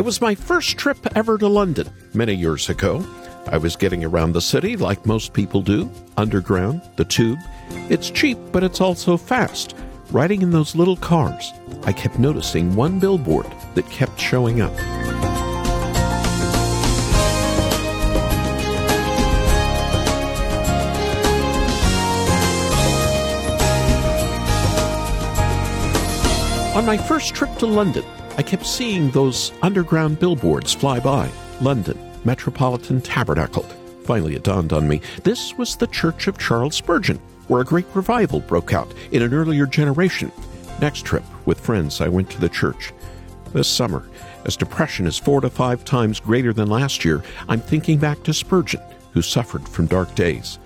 It was my first trip ever to London many years ago. I was getting around the city like most people do underground, the tube. It's cheap, but it's also fast. Riding in those little cars, I kept noticing one billboard that kept showing up. On my first trip to London, I kept seeing those underground billboards fly by. London, Metropolitan Tabernacle. Finally, it dawned on me this was the Church of Charles Spurgeon, where a great revival broke out in an earlier generation. Next trip, with friends, I went to the church. This summer, as depression is four to five times greater than last year, I'm thinking back to Spurgeon, who suffered from dark days.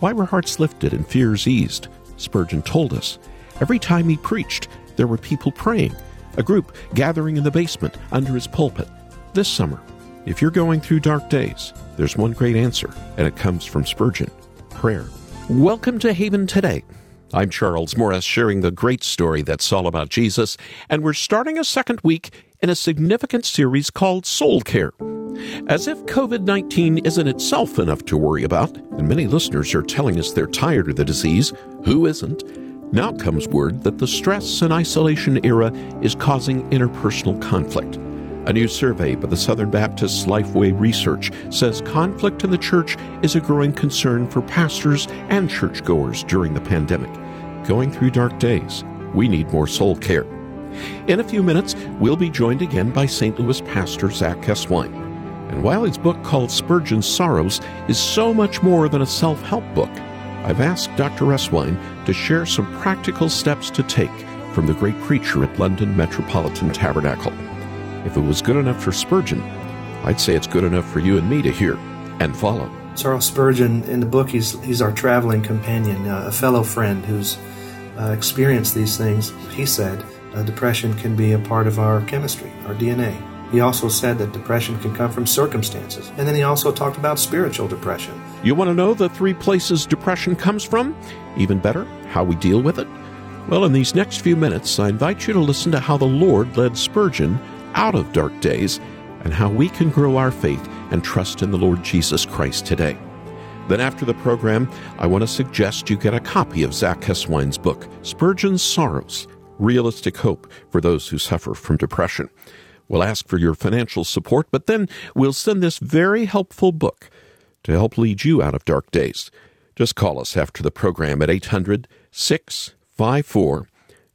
Why were hearts lifted and fears eased? Spurgeon told us. Every time he preached, there were people praying, a group gathering in the basement under his pulpit. This summer, if you're going through dark days, there's one great answer, and it comes from Spurgeon prayer. Welcome to Haven Today. I'm Charles Morris, sharing the great story that's all about Jesus, and we're starting a second week in a significant series called Soul Care. As if COVID 19 isn't itself enough to worry about, and many listeners are telling us they're tired of the disease, who isn't? Now comes word that the stress and isolation era is causing interpersonal conflict. A new survey by the Southern Baptist Lifeway Research says conflict in the church is a growing concern for pastors and churchgoers during the pandemic. Going through dark days, we need more soul care. In a few minutes, we'll be joined again by St. Louis pastor Zach Eswine. And while his book called Spurgeon's Sorrows is so much more than a self help book, I've asked Dr. Eswine to share some practical steps to take from the great preacher at London Metropolitan Tabernacle. If it was good enough for Spurgeon, I'd say it's good enough for you and me to hear and follow. Charles Spurgeon, in the book, he's, he's our traveling companion, uh, a fellow friend who's uh, experienced these things. He said uh, depression can be a part of our chemistry, our DNA. He also said that depression can come from circumstances. And then he also talked about spiritual depression. You want to know the three places depression comes from? Even better, how we deal with it? Well, in these next few minutes, I invite you to listen to how the Lord led Spurgeon out of dark days and how we can grow our faith and trust in the Lord Jesus Christ today. Then, after the program, I want to suggest you get a copy of Zach Eswine's book, Spurgeon's Sorrows Realistic Hope for Those Who Suffer from Depression. We'll ask for your financial support, but then we'll send this very helpful book to help lead you out of dark days. Just call us after the program at 800 654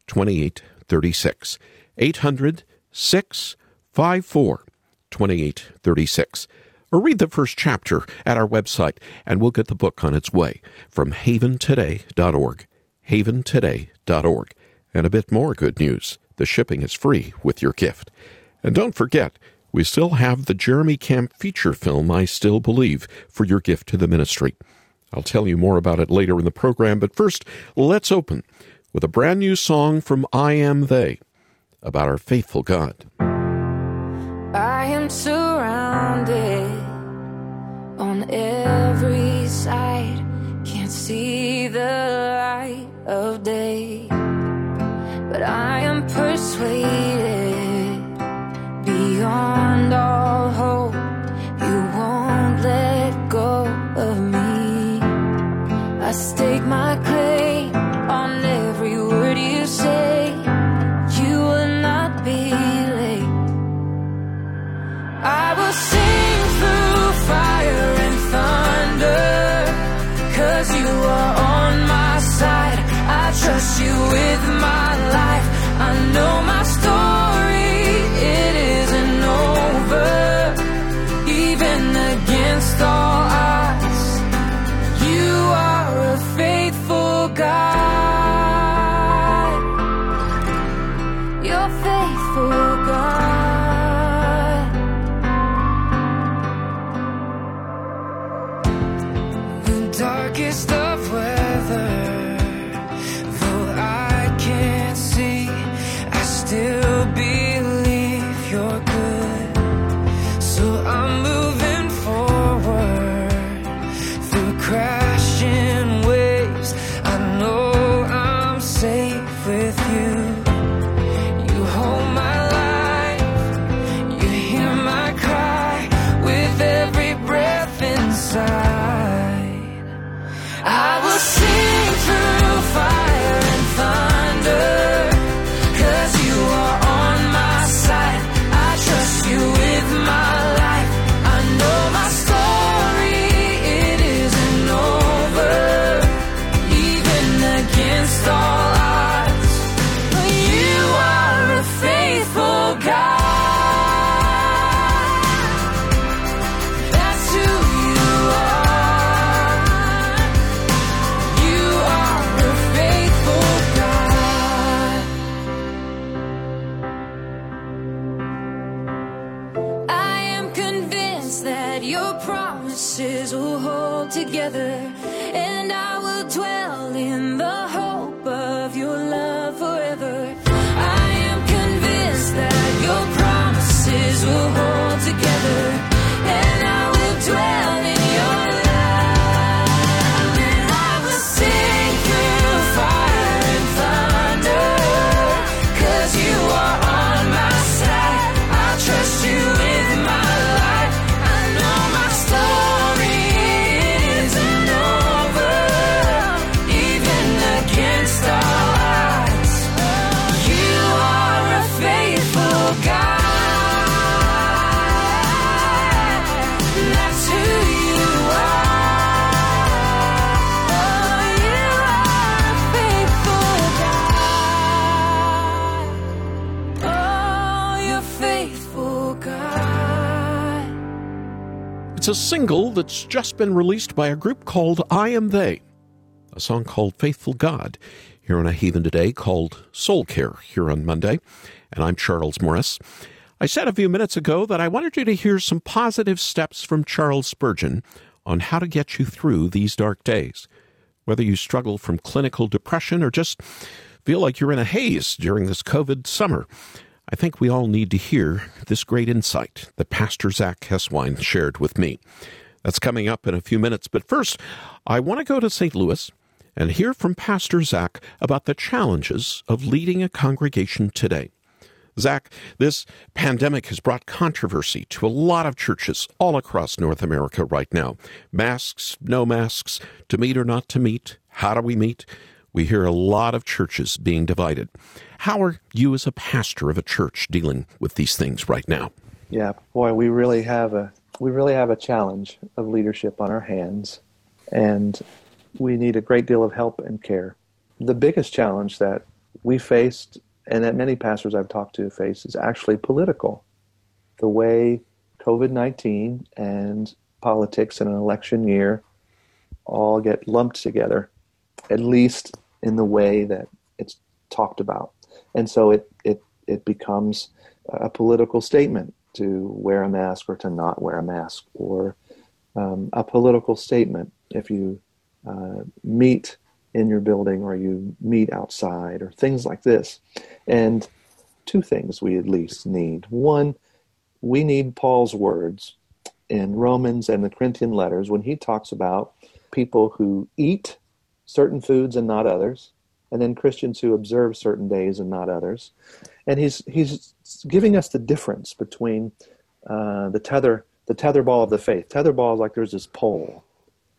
2836. 800 654 2836. Or read the first chapter at our website, and we'll get the book on its way from haventoday.org. Haventoday.org. And a bit more good news the shipping is free with your gift. And don't forget, we still have the Jeremy Camp feature film, I Still Believe, for your gift to the ministry. I'll tell you more about it later in the program, but first, let's open with a brand new song from I Am They about our faithful God. I am surrounded on every side, can't see the light of day, but I am persuaded I stake my claim on every word you say. You will not be late. I will sing through fire and thunder. Cause you are on my side. I trust you with in the It's a single that's just been released by a group called I Am They, a song called Faithful God, here on A Haven Today called Soul Care here on Monday. And I'm Charles Morris. I said a few minutes ago that I wanted you to hear some positive steps from Charles Spurgeon on how to get you through these dark days. Whether you struggle from clinical depression or just feel like you're in a haze during this COVID summer, I think we all need to hear this great insight that Pastor Zach Eswine shared with me. That's coming up in a few minutes, but first, I want to go to St. Louis and hear from Pastor Zach about the challenges of leading a congregation today. Zach, this pandemic has brought controversy to a lot of churches all across North America right now. Masks, no masks, to meet or not to meet, how do we meet? We hear a lot of churches being divided. How are you, as a pastor of a church, dealing with these things right now? Yeah, boy, we really have a we really have a challenge of leadership on our hands, and we need a great deal of help and care. The biggest challenge that we faced, and that many pastors I've talked to face, is actually political. The way COVID nineteen and politics in an election year all get lumped together, at least in the way that it's talked about, and so it it it becomes a political statement to wear a mask or to not wear a mask, or um, a political statement if you uh, meet in your building or you meet outside or things like this. And two things we at least need. One, we need Paul's words in Romans and the Corinthian letters when he talks about people who eat certain foods and not others, and then Christians who observe certain days and not others. And he's he's giving us the difference between uh, the tether the tether ball of the faith. Tether ball is like there's this pole,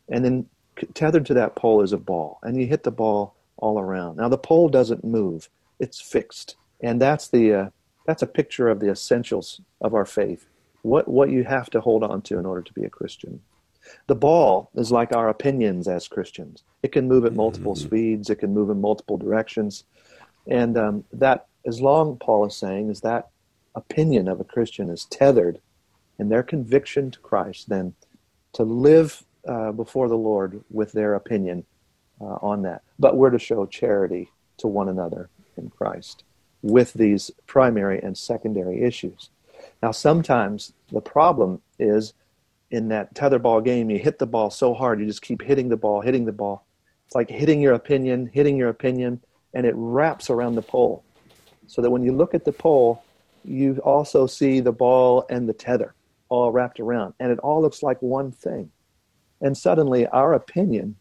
and then tethered to that pole is a ball, and you hit the ball all around. Now the pole doesn't move; it's fixed, and that's the uh, that's a picture of the essentials of our faith. What what you have to hold on to in order to be a Christian. The ball is like our opinions as Christians. It can move at multiple Mm-hmm. speeds. It can move in multiple directions, and um, that as long Paul is saying is that opinion of a Christian is tethered in their conviction to Christ, then to live uh, before the Lord with their opinion uh, on that. But we're to show charity to one another in Christ with these primary and secondary issues. Now, sometimes the problem is in that tetherball game, you hit the ball so hard, you just keep hitting the ball, hitting the ball. It's like hitting your opinion, hitting your opinion, and it wraps around the pole. So that when you look at the pole, you also see the ball and the tether all wrapped around, and it all looks like one thing. And suddenly, our opinion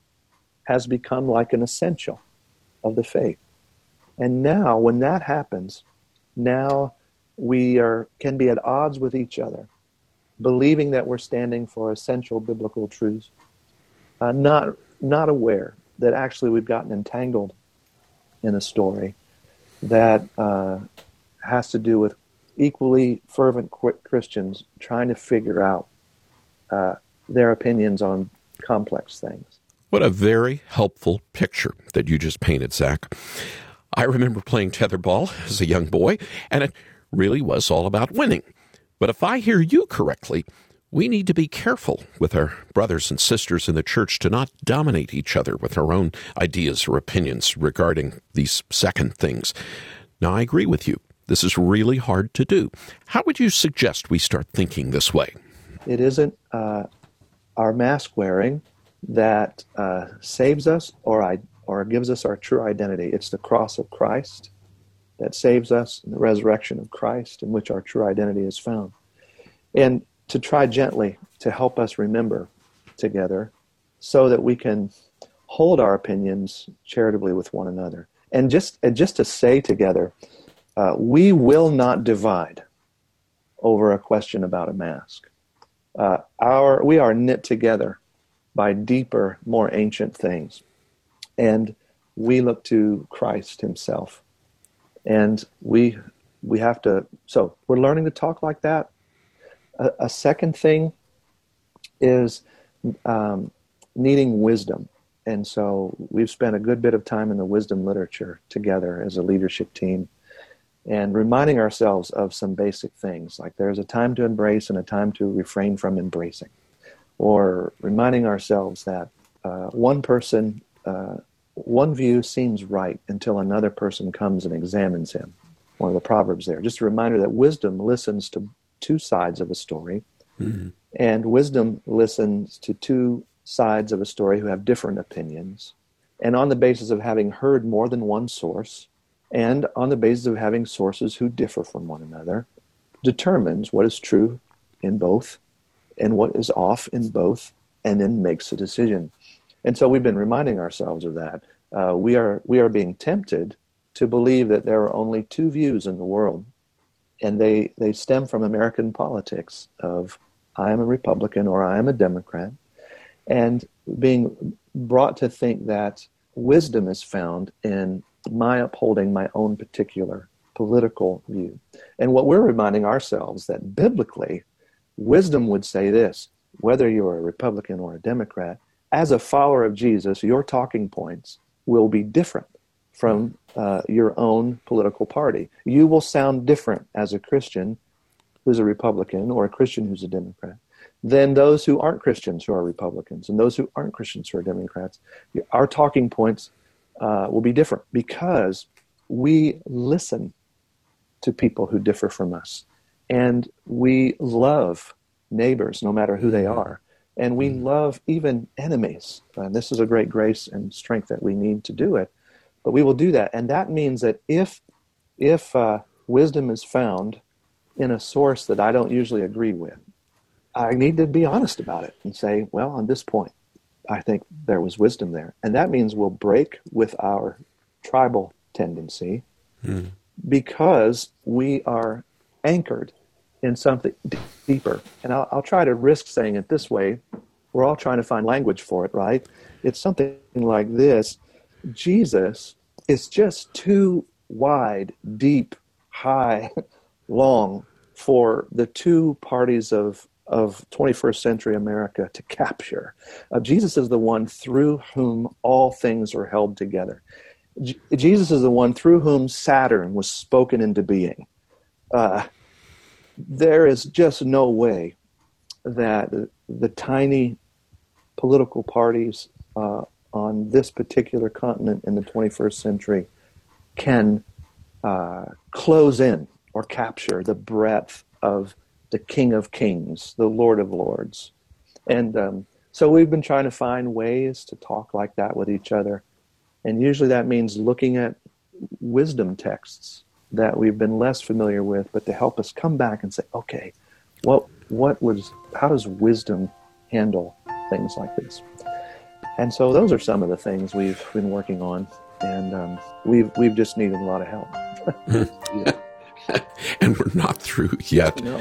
has become like an essential of the faith. And now, when that happens, now we are can be at odds with each other, believing that we're standing for essential biblical truths, uh, not not aware that actually we've gotten entangled in a story that uh, has to do with equally fervent Christians trying to figure out uh, their opinions on complex things. What a very helpful picture that you just painted, Zach. I remember playing tetherball as a young boy, and it really was all about winning. But if I hear you correctly, we need to be careful with our brothers and sisters in the church to not dominate each other with our own ideas or opinions regarding these second things. Now, I agree with you. This is really hard to do. How would you suggest we start thinking this way? It isn't uh, our mask wearing that uh, saves us or, I, or gives us our true identity. It's the cross of Christ that saves us and the resurrection of Christ in which our true identity is found. And to try gently to help us remember together so that we can hold our opinions charitably with one another. And just, and just to say together, uh, we will not divide over a question about a mask. Uh, our, we are knit together by deeper, more ancient things. And we look to Christ Himself. And we, we have to, so we're learning to talk like that. A, a second thing is um, needing wisdom. And so we've spent a good bit of time in the wisdom literature together as a leadership team and reminding ourselves of some basic things like there's a time to embrace and a time to refrain from embracing. Or reminding ourselves that uh, one person, uh, one view seems right until another person comes and examines him. One of the proverbs there. Just a reminder that wisdom listens to two sides of a story, mm-hmm. and wisdom listens to two sides of a story who have different opinions. And on the basis of having heard more than one source, and on the basis of having sources who differ from one another, determines what is true in both and what is off in both, and then makes a decision. And so we've been reminding ourselves of that. Uh, we are we are being tempted to believe that there are only two views in the world, and they they stem from American politics of I am a Republican or I am a Democrat, and being brought to think that wisdom is found in my upholding my own particular political view. And what we're reminding ourselves that biblically, wisdom would say this whether you're a Republican or a Democrat, as a follower of Jesus, your talking points will be different from uh, your own political party. You will sound different as a Christian who's a Republican or a Christian who's a Democrat than those who aren't Christians who are Republicans and those who aren't Christians who are Democrats. Our talking points uh, will be different because we listen to people who differ from us and we love neighbors no matter who they are and we mm-hmm. love even enemies and this is a great grace and strength that we need to do it but we will do that and that means that if if uh, wisdom is found in a source that i don't usually agree with I need to be honest about it and say, well, on this point, I think there was wisdom there. And that means we'll break with our tribal tendency mm. because we are anchored in something deeper. And I'll, I'll, try to risk saying it this way. We're all trying to find language for it, right? It's something like this Jesus is just too wide, deep, high, long for the two parties of of 21st century America to capture. Uh, Jesus is the one through whom all things are held together. J- Jesus is the one through whom Saturn was spoken into being. Uh, there is just no way that the tiny political parties uh, on this particular continent in the 21st century can uh, close in or capture the breadth of the King of Kings, the Lord of Lords. And um, so we've been trying to find ways to talk like that with each other. And usually that means looking at wisdom texts that we've been less familiar with, but to help us come back and say, okay, what, what was, how does wisdom handle things like this? And so those are some of the things we've been working on. And um, we've, we've just needed a lot of help. yeah. and we're not through yet. No,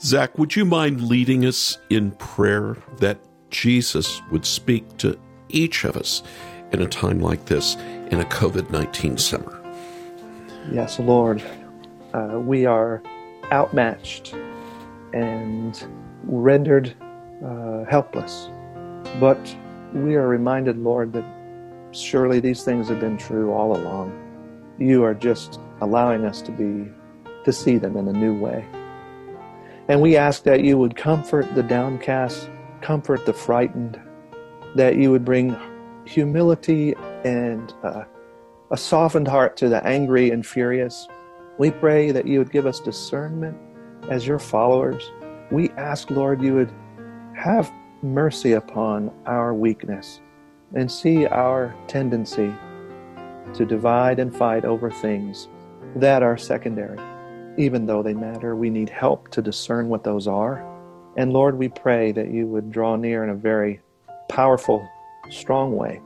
Zach, would you mind leading us in prayer that Jesus would speak to each of us in a time like this in a COVID 19 summer? Yes, Lord. Uh, we are outmatched and rendered uh, helpless. But we are reminded, Lord, that surely these things have been true all along. You are just allowing us to be to see them in a new way. And we ask that you would comfort the downcast, comfort the frightened, that you would bring humility and uh, a softened heart to the angry and furious. We pray that you would give us discernment as your followers. We ask, Lord, you would have mercy upon our weakness and see our tendency to divide and fight over things that are secondary. Even though they matter, we need help to discern what those are. And Lord, we pray that you would draw near in a very powerful, strong way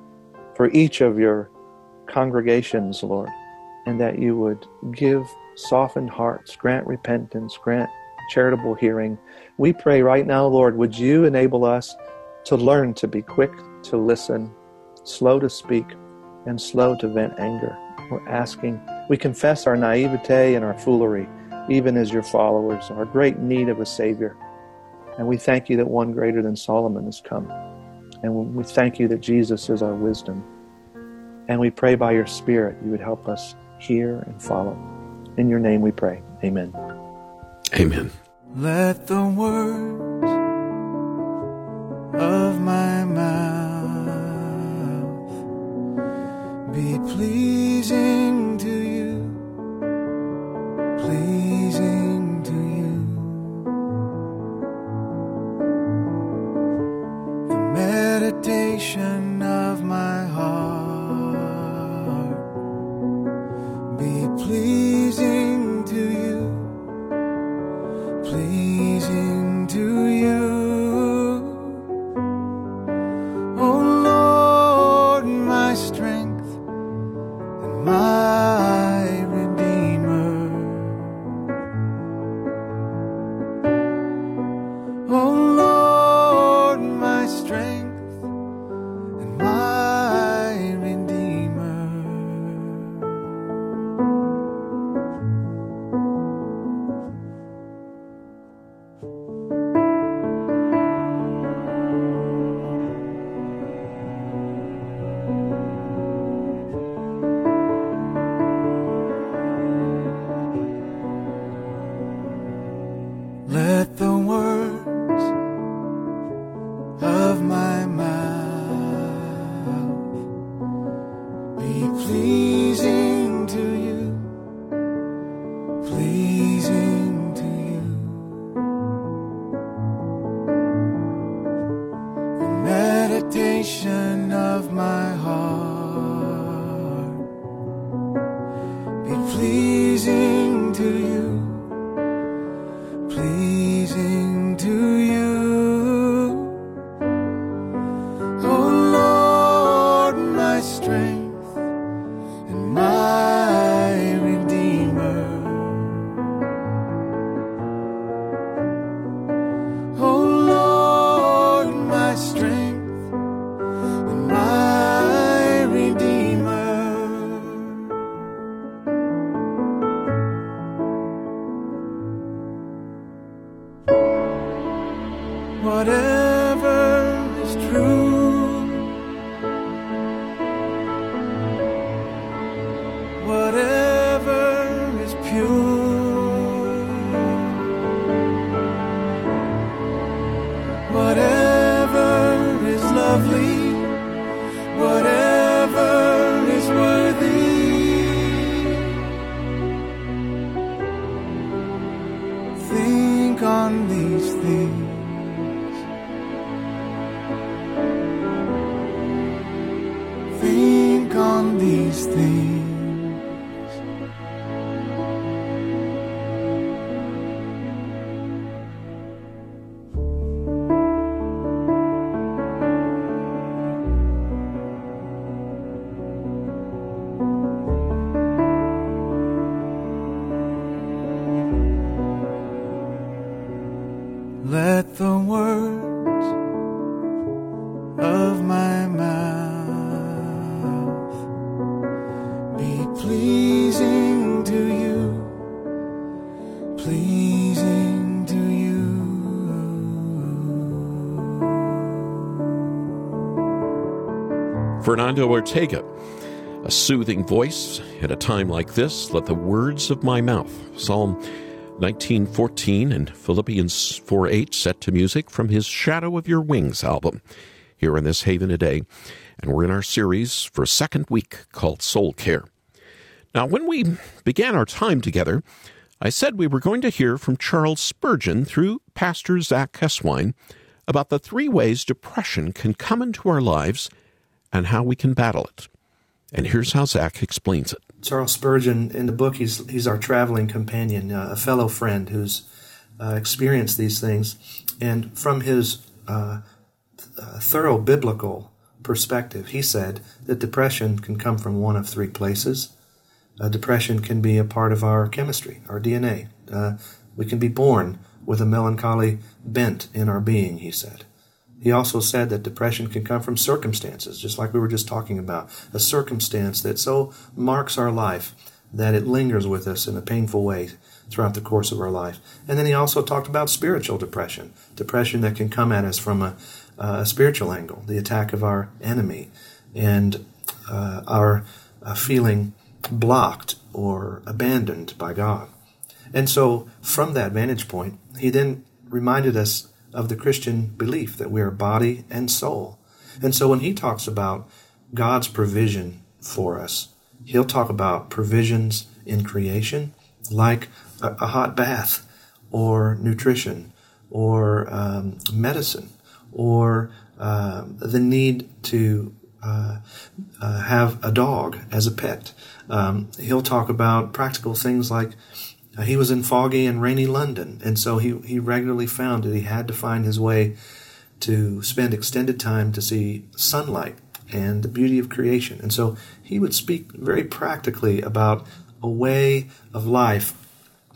for each of your congregations, Lord, and that you would give softened hearts, grant repentance, grant charitable hearing. We pray right now, Lord, would you enable us to learn to be quick to listen, slow to speak, and slow to vent anger. We're asking, we confess our naivete and our foolery, even as your followers, our great need of a Savior. And we thank you that one greater than Solomon has come. And we thank you that Jesus is our wisdom. And we pray by your Spirit you would help us hear and follow. In your name we pray. Amen. Amen. Let the words of my mouth be pleasing pleasing to you. Fernando Ortega, a soothing voice at a time like this. Let the words of my mouth. Psalm 1914 and Philippians 4 8 set to music from his Shadow of Your Wings album here in this Haven today. And we're in our series for a second week called Soul Care. Now, when we began our time together, I said we were going to hear from Charles Spurgeon through Pastor Zach Eswine about the three ways depression can come into our lives and how we can battle it. And here's how Zach explains it. Charles Spurgeon, in the book, he's, he's our traveling companion, uh, a fellow friend who's uh, experienced these things. And from his uh, uh thorough biblical perspective, he said that depression can come from one of three places. Uh, depression can be a part of our chemistry, our DNA. Uh, we can be born with a melancholy bent in our being, he said. He also said that depression can come from circumstances, just like we were just talking about. A circumstance that so marks our life that it lingers with us in a painful way throughout the course of our life. And then he also talked about spiritual depression, depression that can come at us from a, a spiritual angle, the attack of our enemy, and uh, our uh, feeling blocked or abandoned by God. And so, from that vantage point, he then reminded us of the Christian belief that we are body and soul. And so when he talks about God's provision for us, he'll talk about provisions in creation, like a, a hot bath, or nutrition, or um, medicine, or uh, the need to uh, uh, have a dog as a pet. Um, he'll talk about practical things like uh, he was in foggy and rainy London, and so he, he regularly found that he had to find his way to spend extended time to see sunlight and the beauty of creation. And so he would speak very practically about a way of life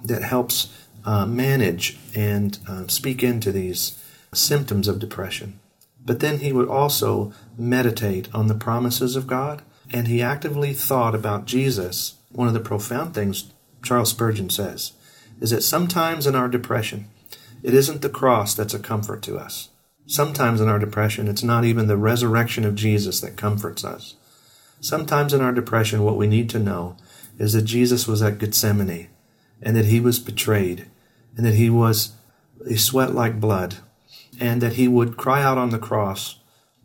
that helps uh, manage and uh, speak into these symptoms of depression. But then he would also meditate on the promises of God, and he actively thought about Jesus. One of the profound things Charles Spurgeon says, is that sometimes in our depression, it isn't the cross that's a comfort to us. Sometimes in our depression, it's not even the resurrection of Jesus that comforts us. Sometimes in our depression, what we need to know is that Jesus was at Gethsemane and that he was betrayed and that he was, he sweat like blood and that he would cry out on the cross,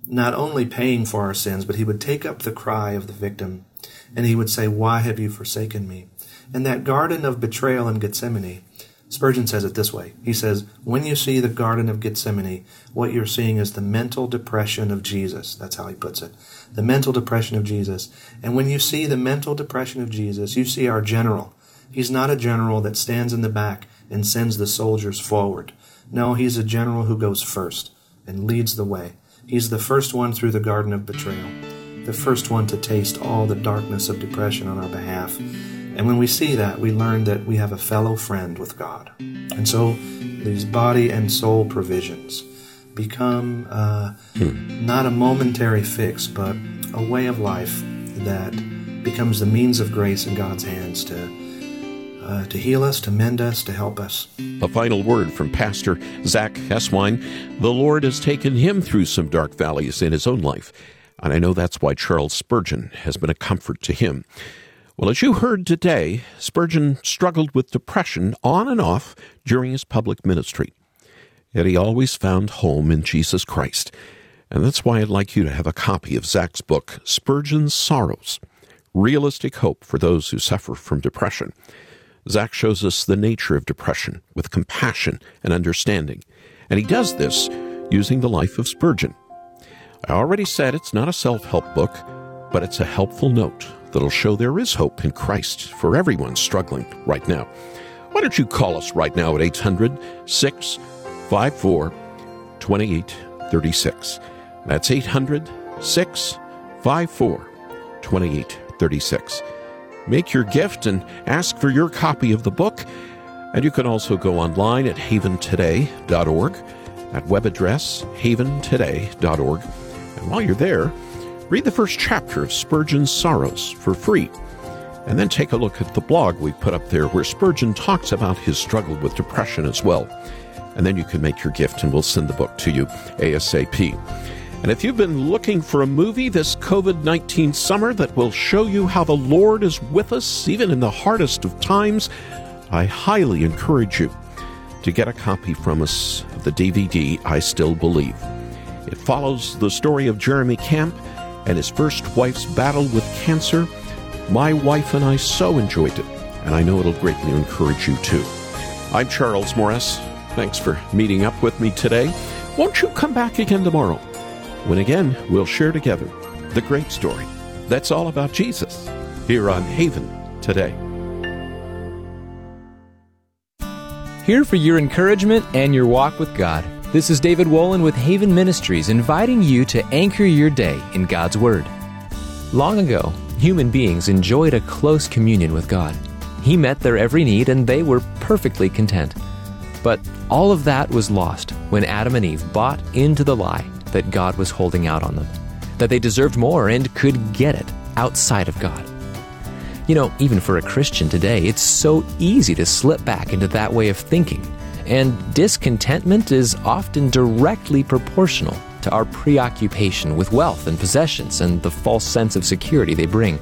not only paying for our sins, but he would take up the cry of the victim and he would say, Why have you forsaken me? In that garden of betrayal in Gethsemane, Spurgeon says it this way. He says, When you see the Garden of Gethsemane, what you're seeing is the mental depression of Jesus. That's how he puts it. The mental depression of Jesus. And when you see the mental depression of Jesus, you see our general. He's not a general that stands in the back and sends the soldiers forward. No, he's a general who goes first and leads the way. He's the first one through the garden of betrayal, the first one to taste all the darkness of depression on our behalf and when we see that, we learn that we have a fellow friend with God. And so these body and soul provisions become uh, hmm. not a momentary fix, but a way of life that becomes the means of grace in God's hands to. Uh, to heal us, to mend us, to help us. A final word from Pastor Zach Eswine. The Lord has taken him through some dark valleys in his own life, and I know that's why Charles Spurgeon has been a comfort to him. Well, as you heard today, Spurgeon struggled with depression on and off during his public ministry. Yet he always found home in Jesus Christ. And that's why I'd like you to have a copy of Zach's book, Spurgeon's Sorrows Realistic Hope for Those Who Suffer from Depression. Zach shows us the nature of depression with compassion and understanding. And he does this using the life of Spurgeon. I already said it's not a self help book, but it's a helpful note that'll show there is hope in Christ for everyone struggling right now. Why don't you call us right now at 800 654 2836? That's 800 654 2836. Make your gift and ask for your copy of the book. And you can also go online at haventoday.org, that web address, haventoday.org. And while you're there, Read the first chapter of Spurgeon's Sorrows for free, and then take a look at the blog we put up there where Spurgeon talks about his struggle with depression as well. And then you can make your gift and we'll send the book to you ASAP. And if you've been looking for a movie this COVID 19 summer that will show you how the Lord is with us even in the hardest of times, I highly encourage you to get a copy from us of the DVD I Still Believe. It follows the story of Jeremy Camp and his first wife's battle with cancer, my wife and I so enjoyed it, and I know it'll greatly encourage you too. I'm Charles Morris. Thanks for meeting up with me today. Won't you come back again tomorrow? When again we'll share together the great story that's all about Jesus here on Haven today. Here for your encouragement and your walk with God. This is David Wolin with Haven Ministries inviting you to anchor your day in God's Word. Long ago, human beings enjoyed a close communion with God. He met their every need and they were perfectly content. But all of that was lost when Adam and Eve bought into the lie that God was holding out on them, that they deserved more and could get it outside of God. You know, even for a Christian today, it's so easy to slip back into that way of thinking, and discontentment is often directly proportional to our preoccupation with wealth and possessions and the false sense of security they bring.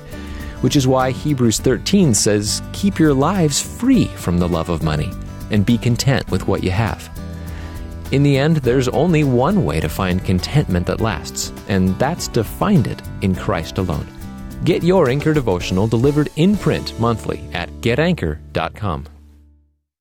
Which is why Hebrews 13 says, Keep your lives free from the love of money and be content with what you have. In the end, there's only one way to find contentment that lasts, and that's to find it in Christ alone. Get your Anchor devotional delivered in print monthly at getanchor.com.